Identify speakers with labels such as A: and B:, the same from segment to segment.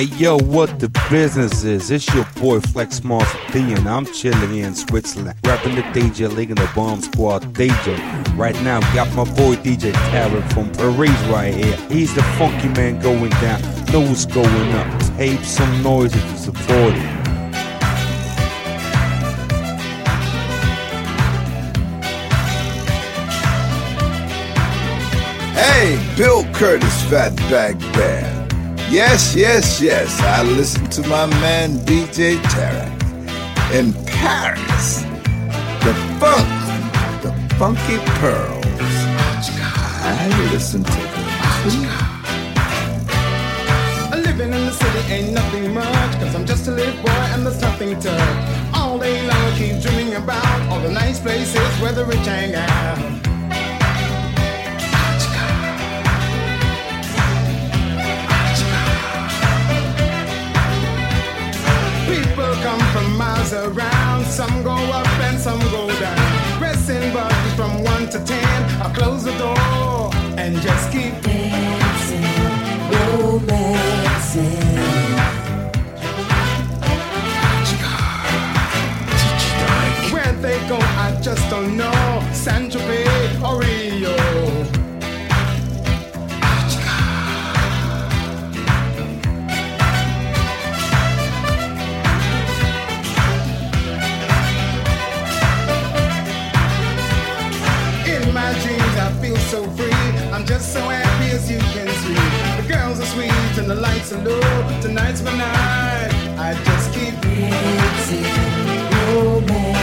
A: Hey yo, what the business is? It's your boy Flex Monster D, and I'm chilling in Switzerland, rapping the DJ League and the Bomb Squad DJ. Right now, got my boy DJ Tarek from Paris right here. He's the funky man going down, know what's going up. Tape some noise if you support it.
B: Hey, Bill Curtis, Fatback Band. Yes, yes, yes, I listen to my man DJ Tarek in Paris. The funk, the funky pearls. I listen to them too.
C: Living in the city ain't nothing much, cause I'm just a little boy and there's nothing to. All day long I keep dreaming about all the nice places where the rich hang out. From around, some go up and some go down. Pressing buttons from one to ten, I close the door and just keep dancing, romancing. Where they go, I just don't know. San Tropez or Rio. Just so happy as you can see. The girls are sweet and the lights are low. Tonight's my night. I just keep dancing, romancing.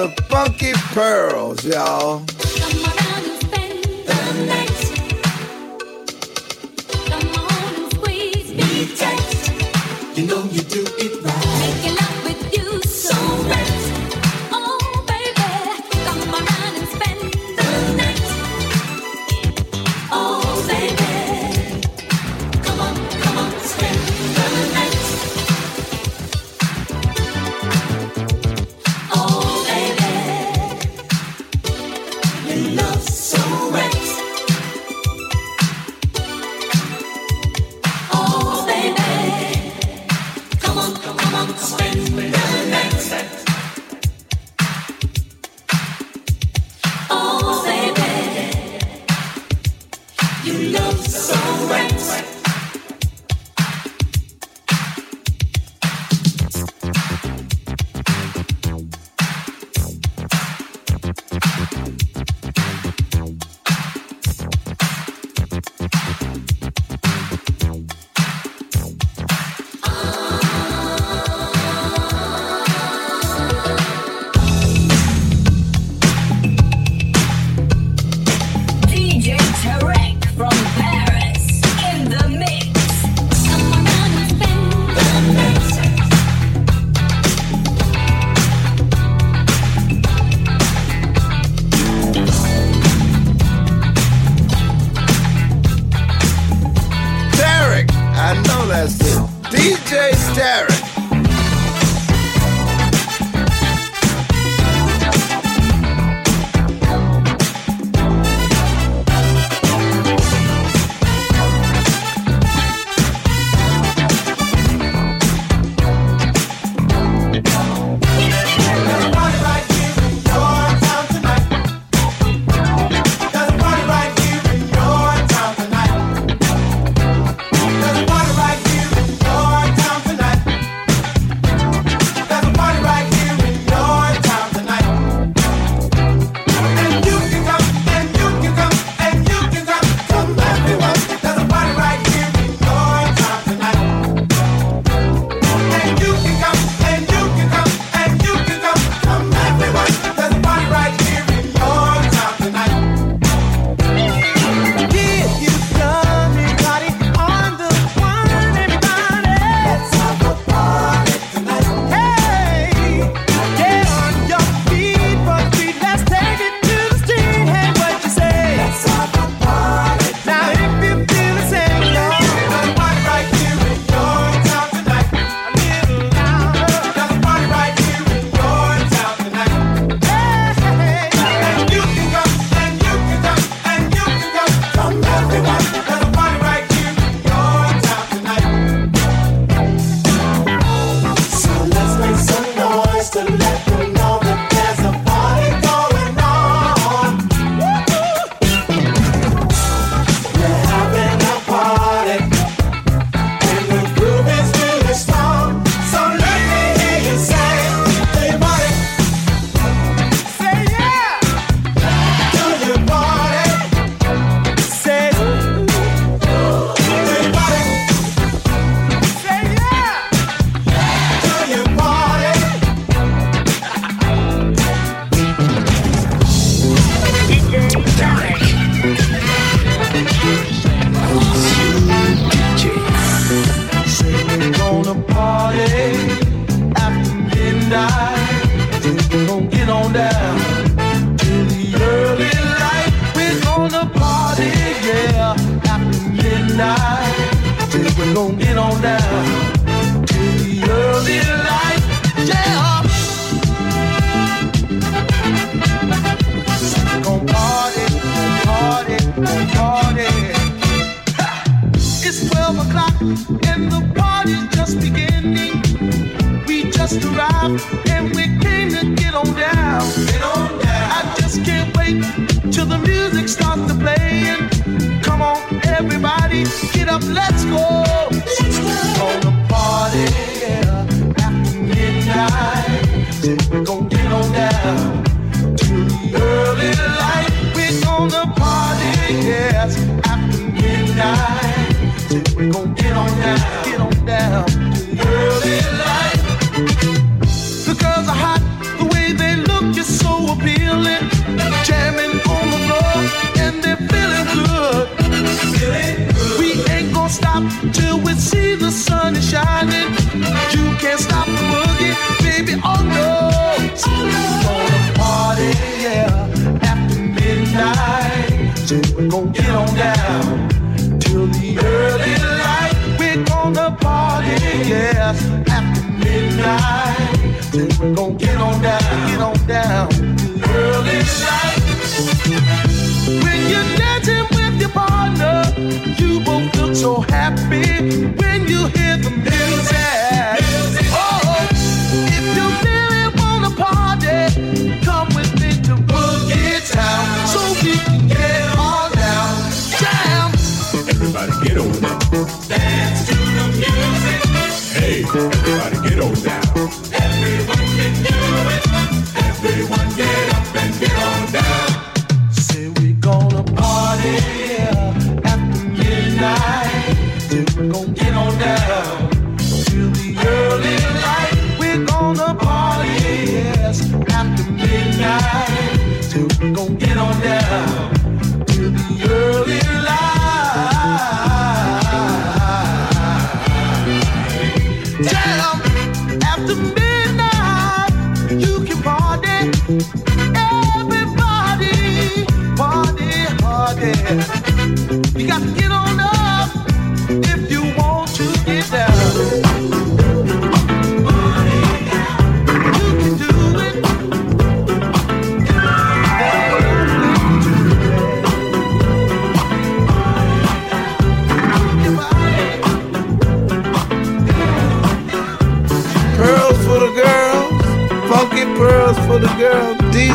B: The Funky Pearls,
D: y'all.
E: We're
F: gonna get on down, get on down. Early
D: night. When you're dancing with your partner, you both look so happy.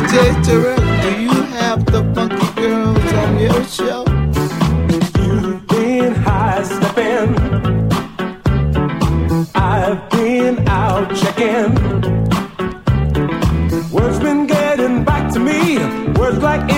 B: DJ Tarek, do you have the funky girls on your show?
G: You've been high stepping. I've been out checking. Word's been getting back to me. Words like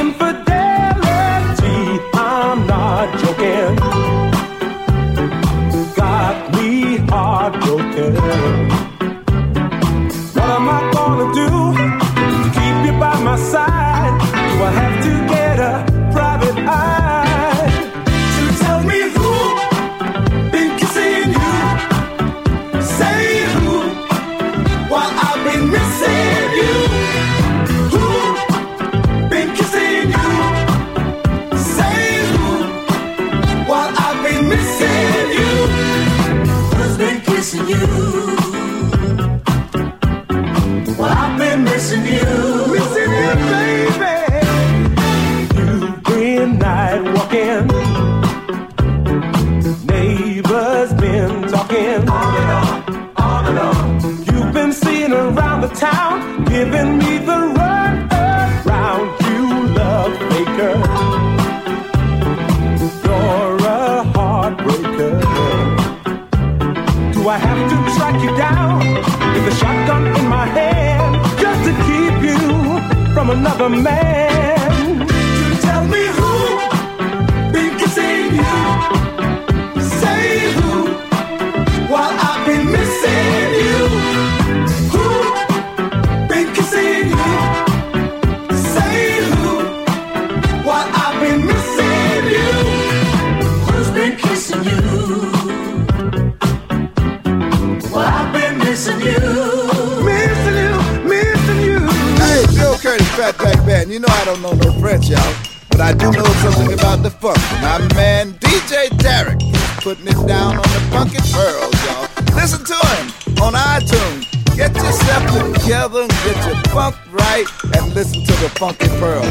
G: My man
B: DJ Tarek putting it down on the Funky Pearls, y'all. Listen to him on iTunes. Get yourself together and get your funk right and listen to the Funky Pearls.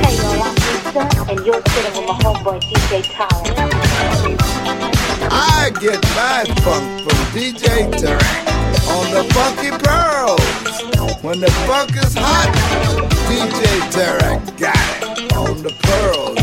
H: Hey y'all, I'm Lisa and you're sitting with my homeboy DJ Colin.
B: I get my funk from DJ Tarek on the Funky Pearls. When the funk is hot, DJ Tarek got it on the Pearls.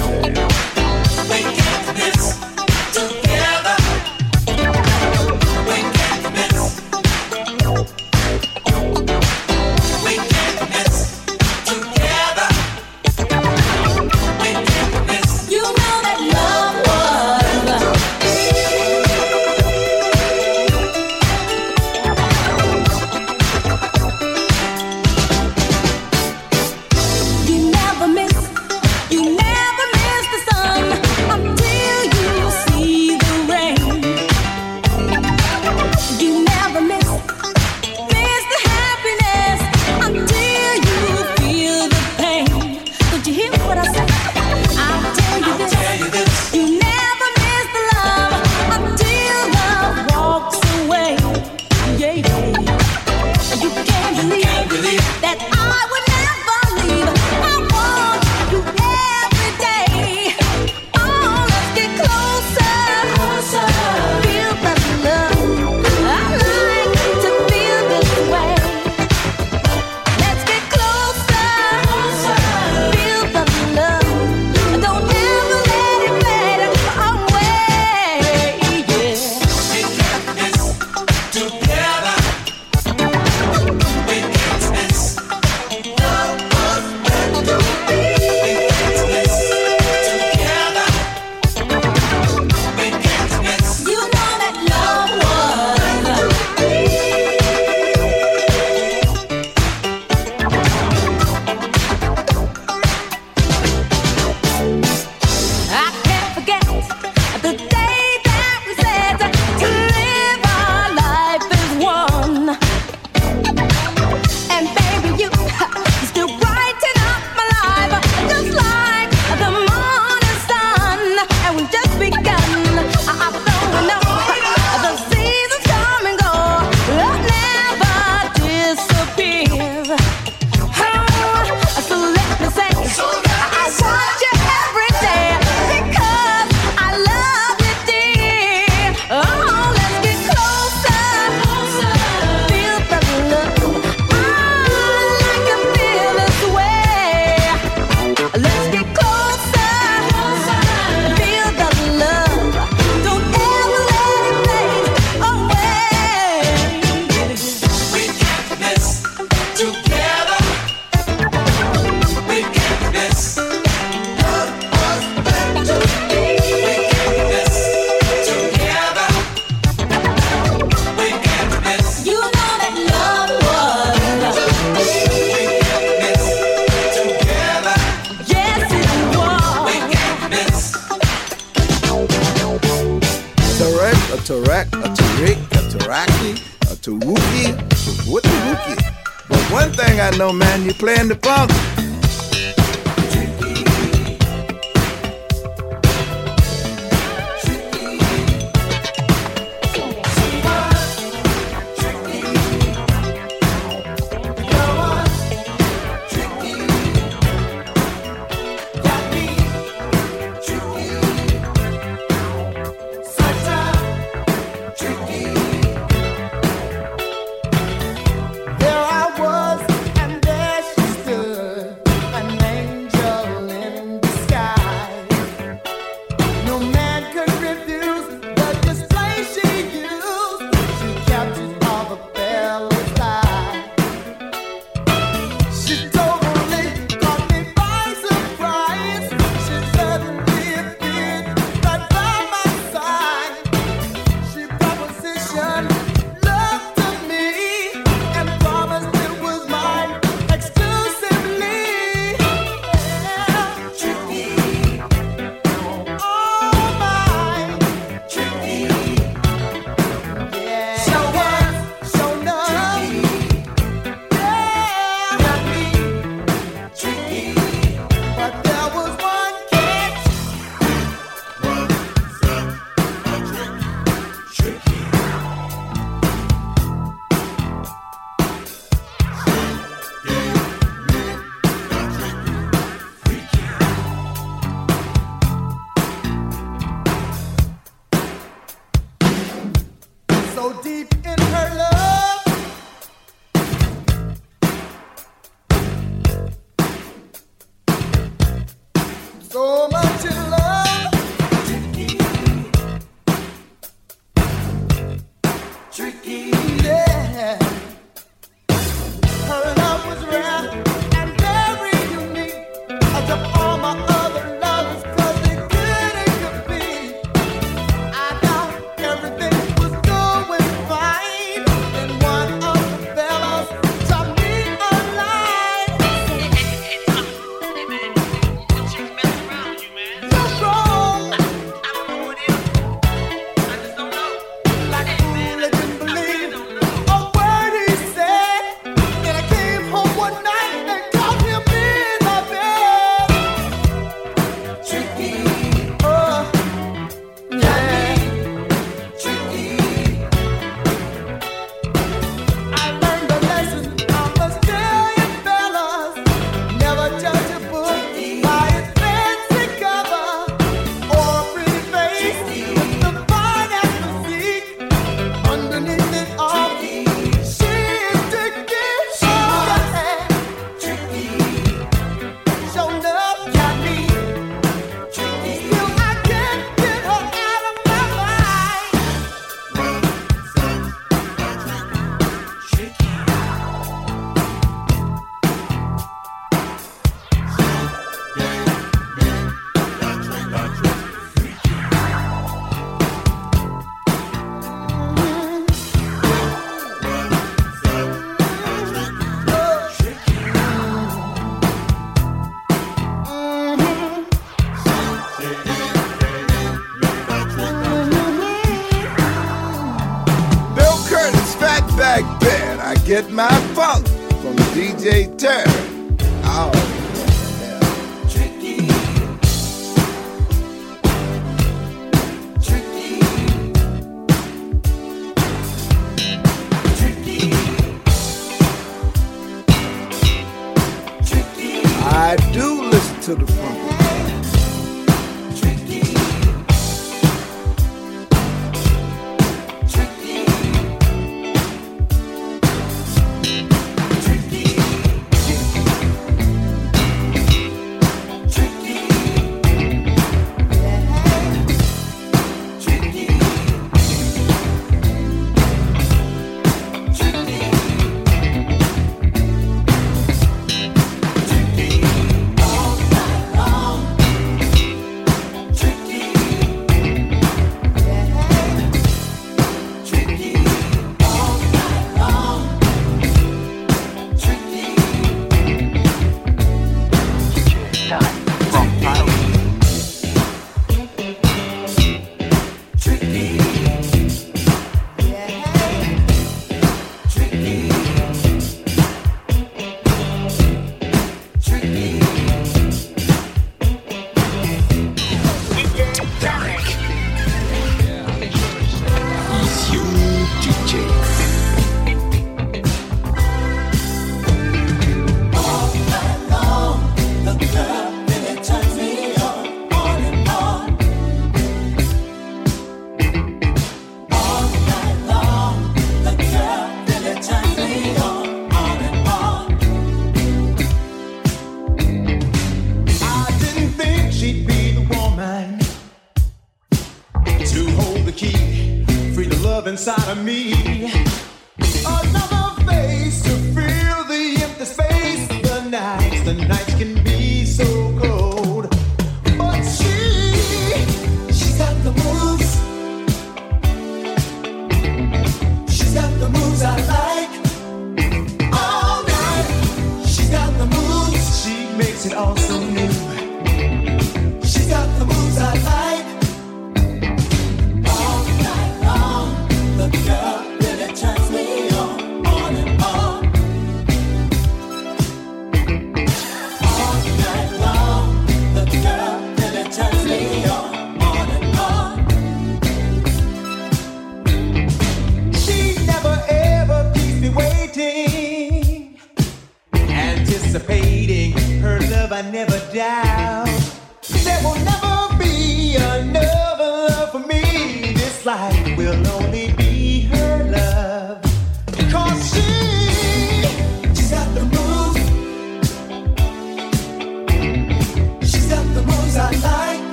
I: Love
D: inside of me.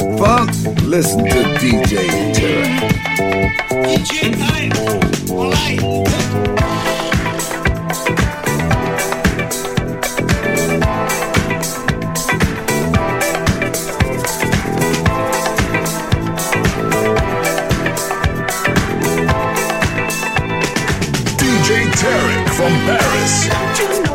B: good funk, listen to DJ Terry.
J: DJ Tarek from Paris.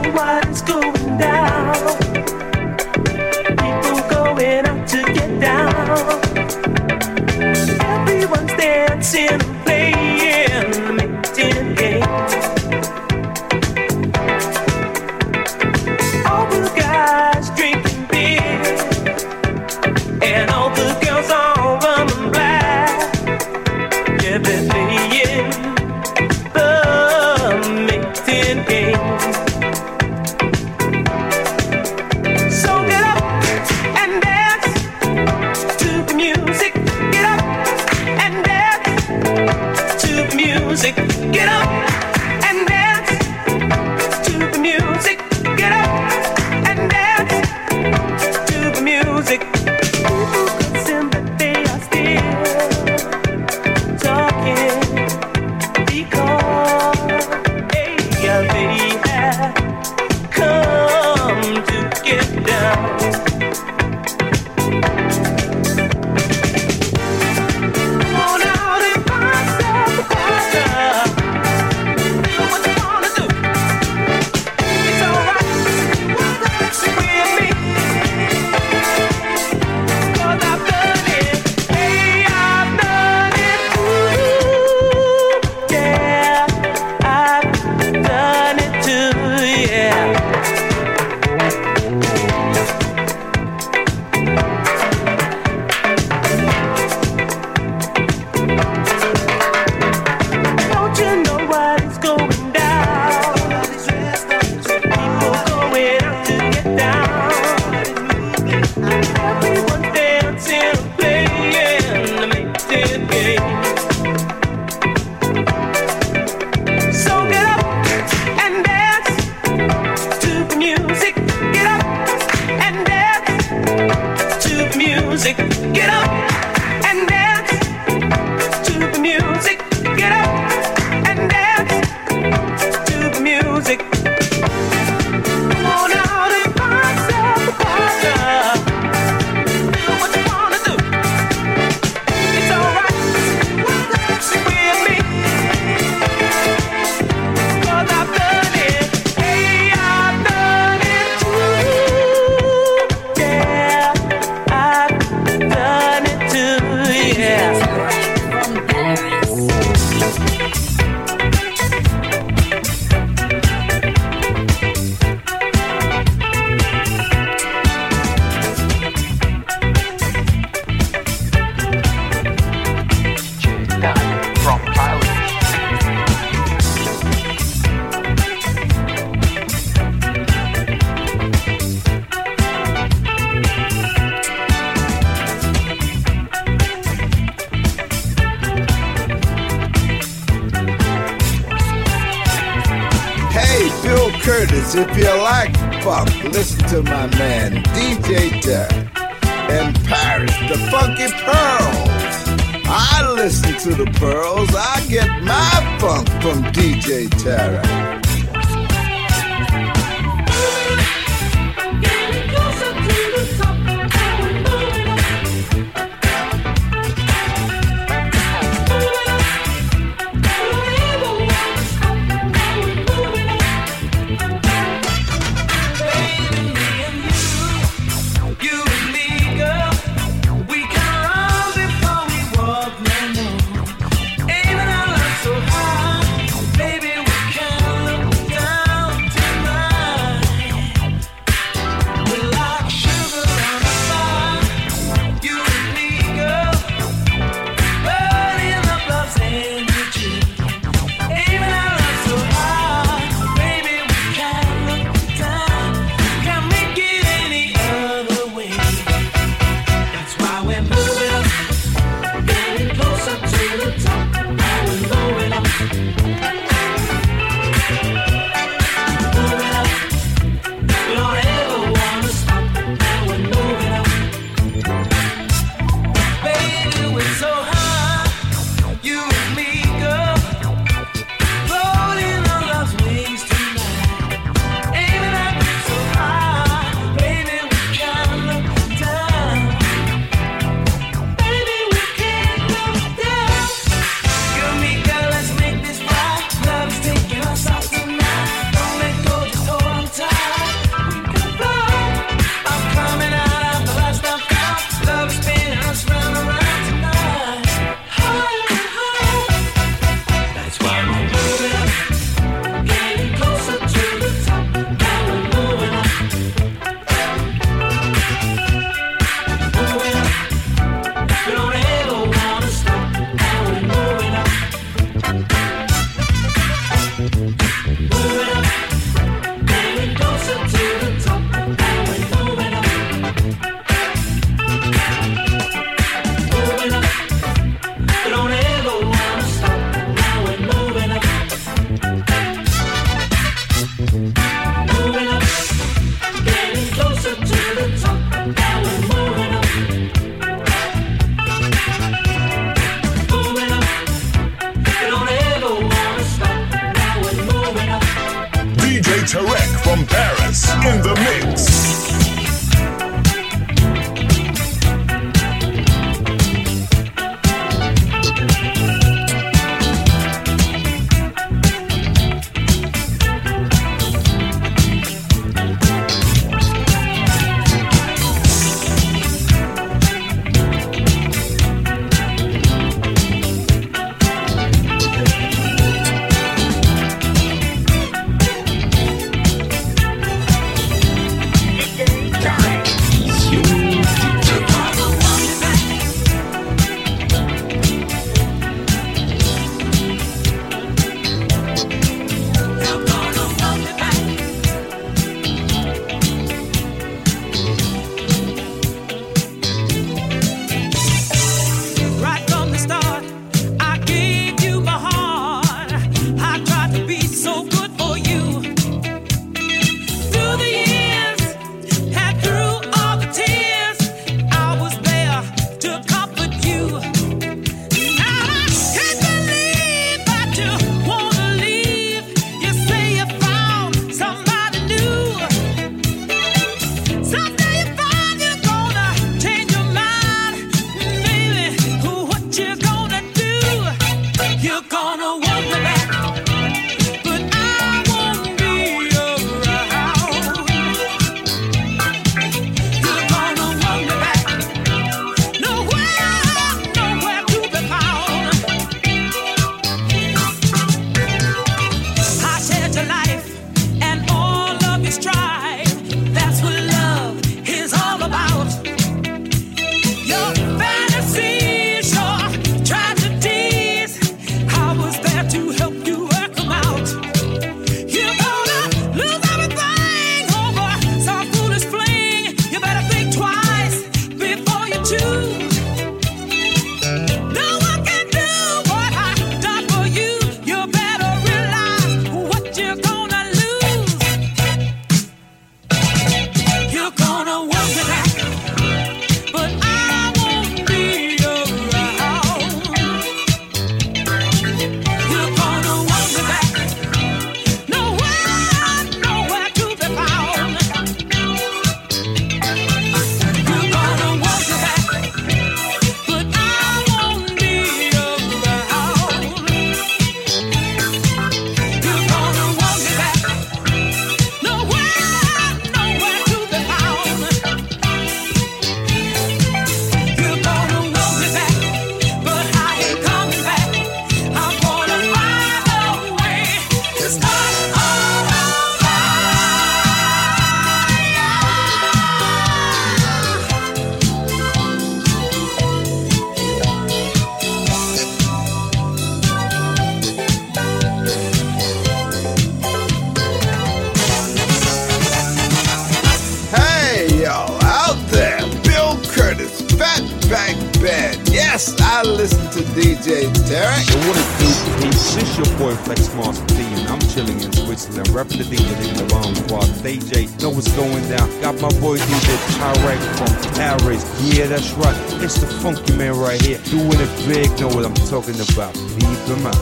B: I listen to DJ
K: Derek. So what it do? It's is your
A: boy Flex Master D, and I'm chilling in Switzerland, repping the D in the bomb squad. DJ, know what's going down. Got my boy DJ Tyrek from Paris. Yeah, that's right. It's the funky man right here, doing it big. Know what I'm talking about? Leave them out.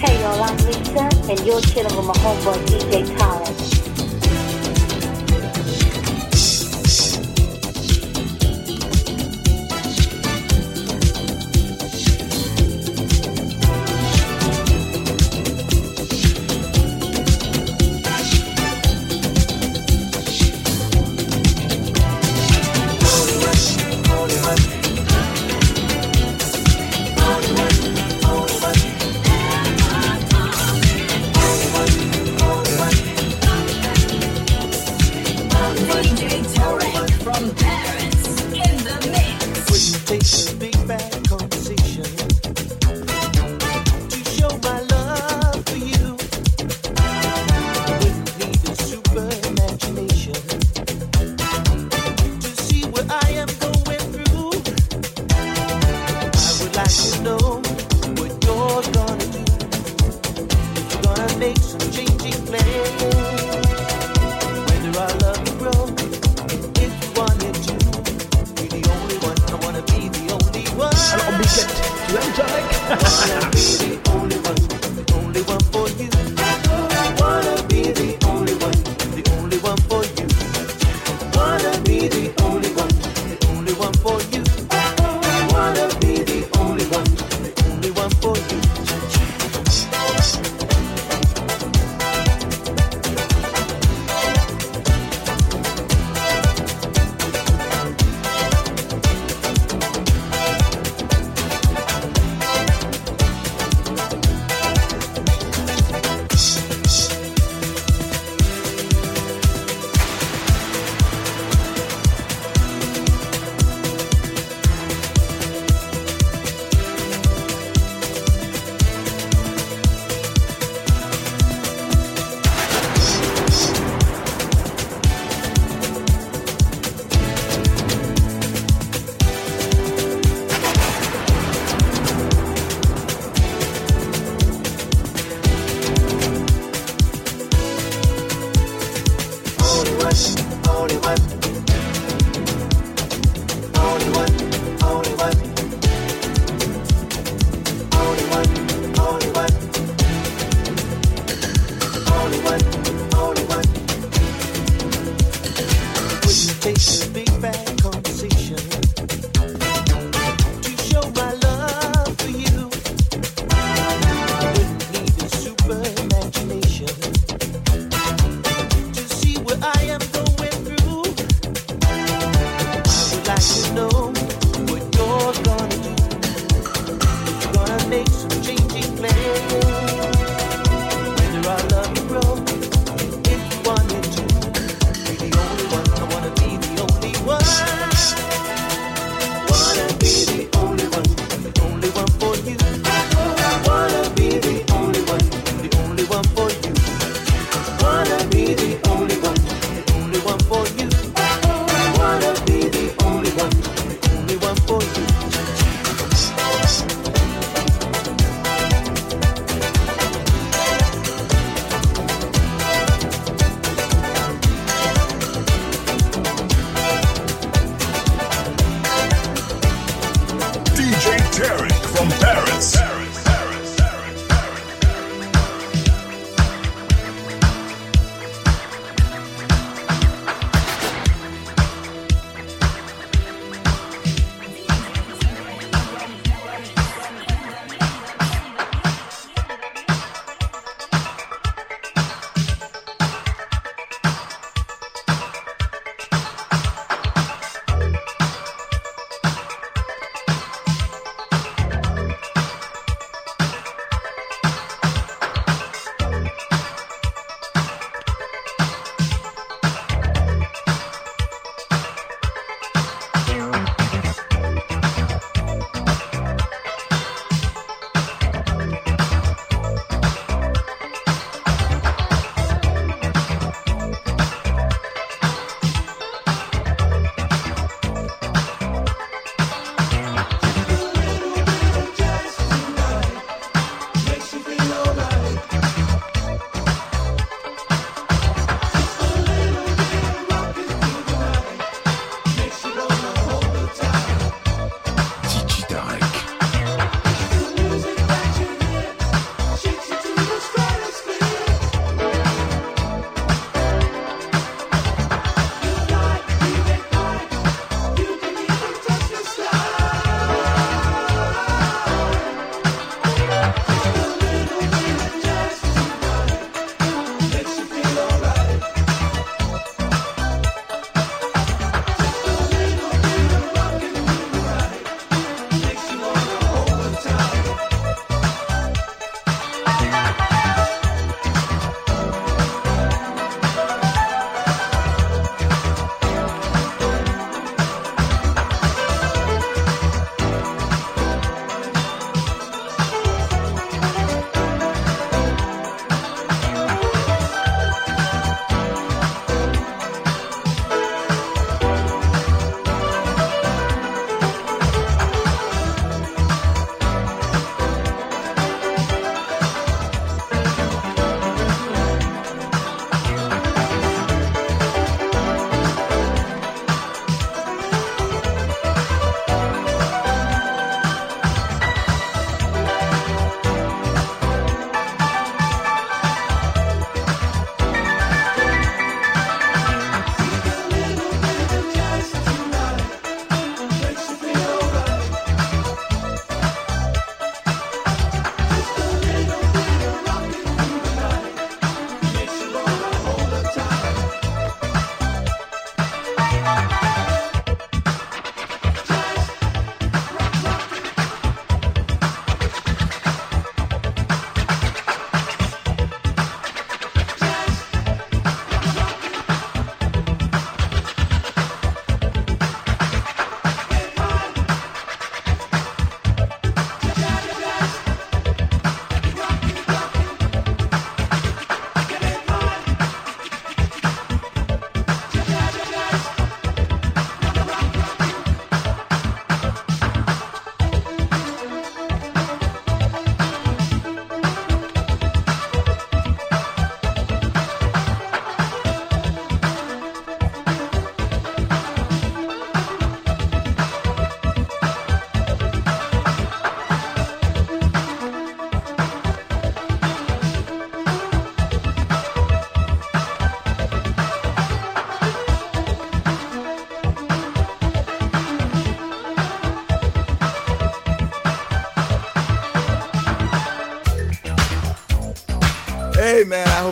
H: Hey y'all, I'm Lisa, and you're chilling with my homeboy DJ
B: Tyler.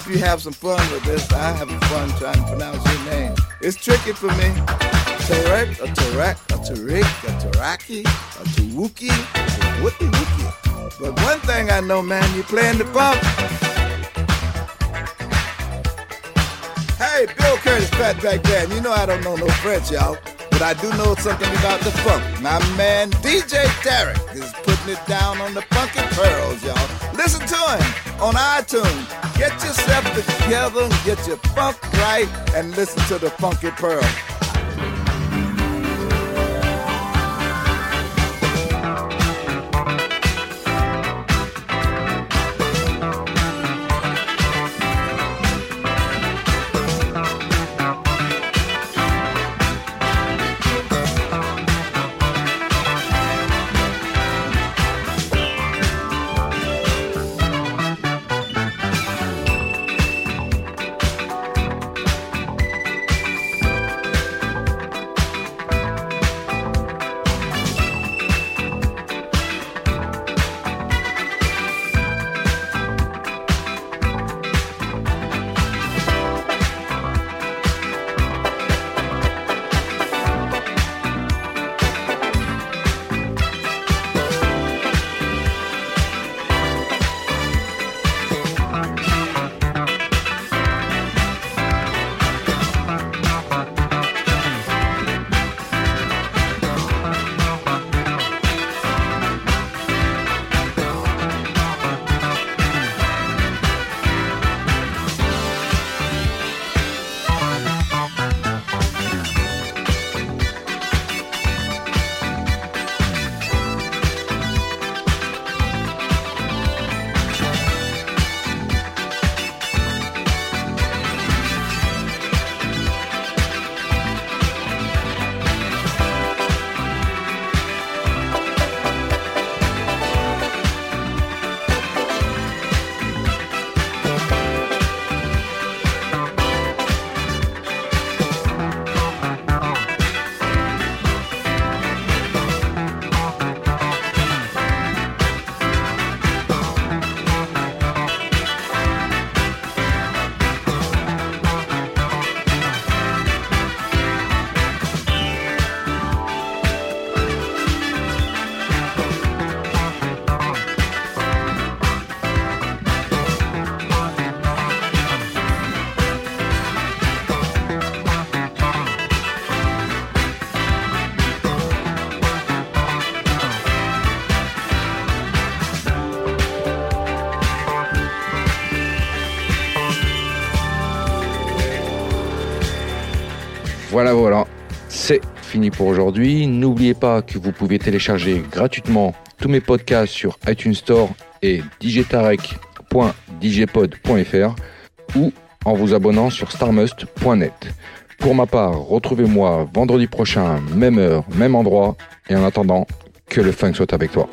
B: Hope you have some fun with this. I have fun trying to pronounce your name. It's tricky for me. Tarek, a Tarek, a Tariq, a Taraki, a Tawuki, a Wookie Wookie. But one thing I know, man, you're playing the funk. Hey, Bill Curtis, Fat Fatback Band. You know I don't know no French, y'all. But I do know something about the funk. My man DJ Tarek is putting it down on the funky pearls, y'all. Listen to him on iTunes. Get yourself together, get your funk right, and listen to the funky pearl.
L: Voilà, voilà. C'est fini pour aujourd'hui. N'oubliez pas que vous pouvez télécharger gratuitement tous mes podcasts sur iTunes Store et djtarek.djpod.fr ou en vous abonnant sur starmust.net. Pour ma part, retrouvez-moi vendredi prochain, même heure, même endroit. Et en attendant, que le funk soit avec toi.